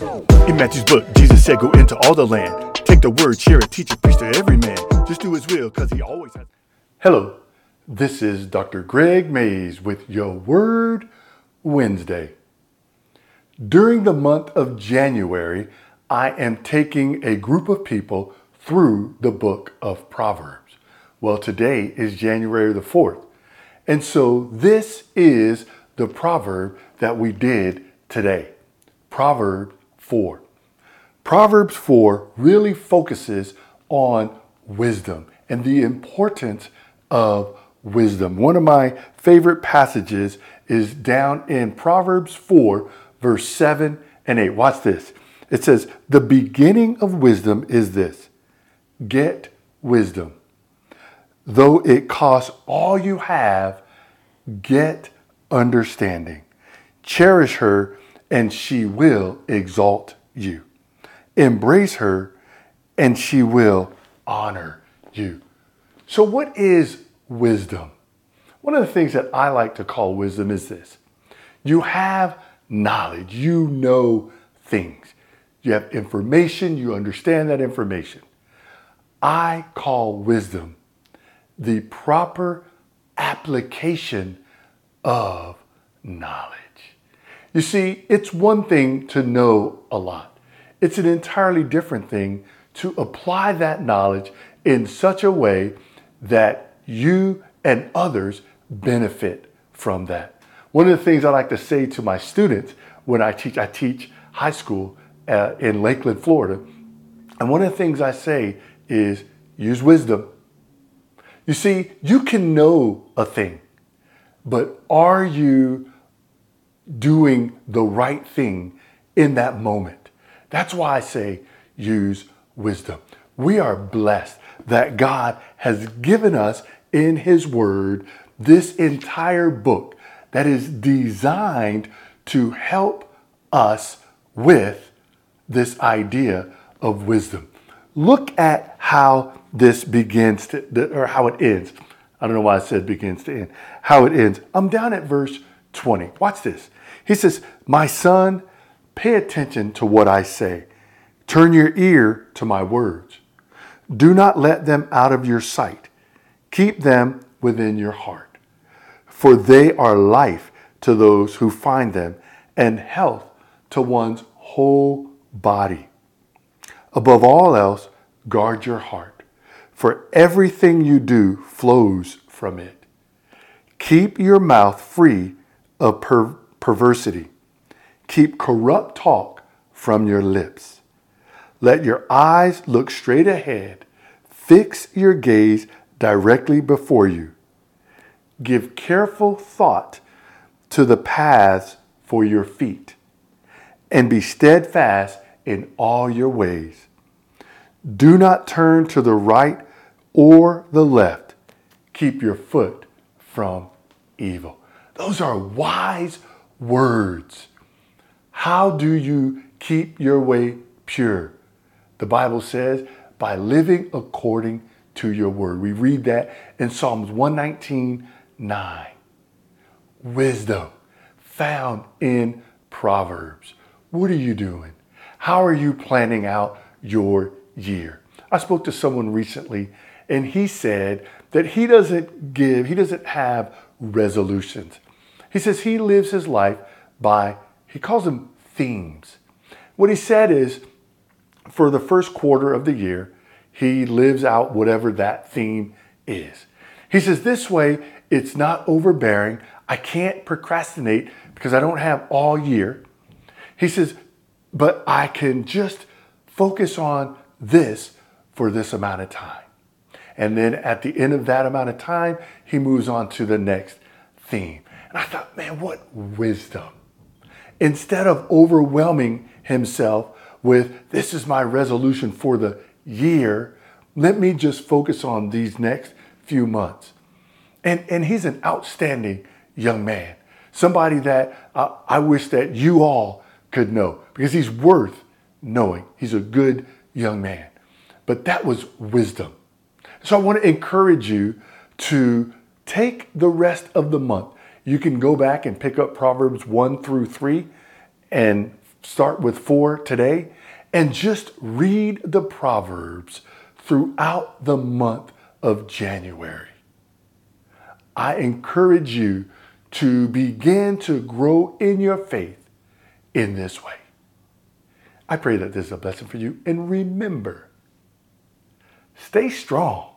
In Matthew's book, Jesus said, Go into all the land. Take the word, share it, teach it, preach to every man. Just do his will, because he always has. Hello, this is Dr. Gregg Mays with Your Word Wednesday. During the month of January, I am taking a group of people through the book of Proverbs. Well, today is January the 4th. And so this is the proverb that we did today. Proverb 4. Proverbs 4 really focuses on wisdom and the importance of wisdom. One of my favorite passages is down in Proverbs 4, verse 7 and 8. Watch this. It says, The beginning of wisdom is this get wisdom. Though it costs all you have, get understanding. Cherish her, and she will exalt you. Embrace her, and she will honor you. So, what is wisdom? One of the things that I like to call wisdom is this you have knowledge, you know things, you have information, you understand that information. I call wisdom the proper application of knowledge. You see, it's one thing to know a lot, it's an entirely different thing to apply that knowledge in such a way that you and others benefit from that. One of the things I like to say to my students when I teach, I teach high school uh, in Lakeland, Florida. And one of the things I say is use wisdom. You see, you can know a thing, but are you doing the right thing in that moment? That's why I say use wisdom. We are blessed that God has given us in His Word this entire book that is designed to help us with this idea of wisdom. Look at how this begins to, or how it ends. I don't know why I said begins to end. How it ends. I'm down at verse 20. Watch this. He says, My son, pay attention to what I say. Turn your ear to my words. Do not let them out of your sight. Keep them within your heart. For they are life to those who find them and health to one's whole body. Above all else, guard your heart, for everything you do flows from it. Keep your mouth free of per- perversity. Keep corrupt talk from your lips. Let your eyes look straight ahead. Fix your gaze directly before you. Give careful thought to the paths for your feet, and be steadfast in all your ways. Do not turn to the right or the left. Keep your foot from evil. Those are wise words. How do you keep your way pure? The Bible says, by living according to your word. We read that in Psalms 119 9. Wisdom found in Proverbs. What are you doing? How are you planning out your year? I spoke to someone recently and he said that he doesn't give, he doesn't have resolutions. He says he lives his life by, he calls them themes. What he said is for the first quarter of the year, he lives out whatever that theme is. He says this way, it's not overbearing. I can't procrastinate because I don't have all year. He says, but I can just focus on this for this amount of time. And then at the end of that amount of time, he moves on to the next theme. And I thought, man, what wisdom. Instead of overwhelming himself with, this is my resolution for the year, let me just focus on these next few months. And, and he's an outstanding young man, somebody that uh, I wish that you all could know because he's worth knowing. He's a good young man. But that was wisdom. So I want to encourage you to take the rest of the month. You can go back and pick up Proverbs 1 through 3 and start with 4 today and just read the Proverbs throughout the month of January. I encourage you to begin to grow in your faith in this way. I pray that this is a blessing for you. And remember, stay strong.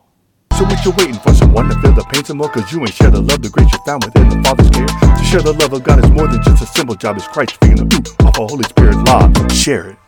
So what you waiting for? Someone to feel the pain some more? Cause you ain't share the love, the grace you found within the Father's care. To share the love of God is more than just a simple job. It's Christ speaking the ooh off a Holy Spirit law. Share it.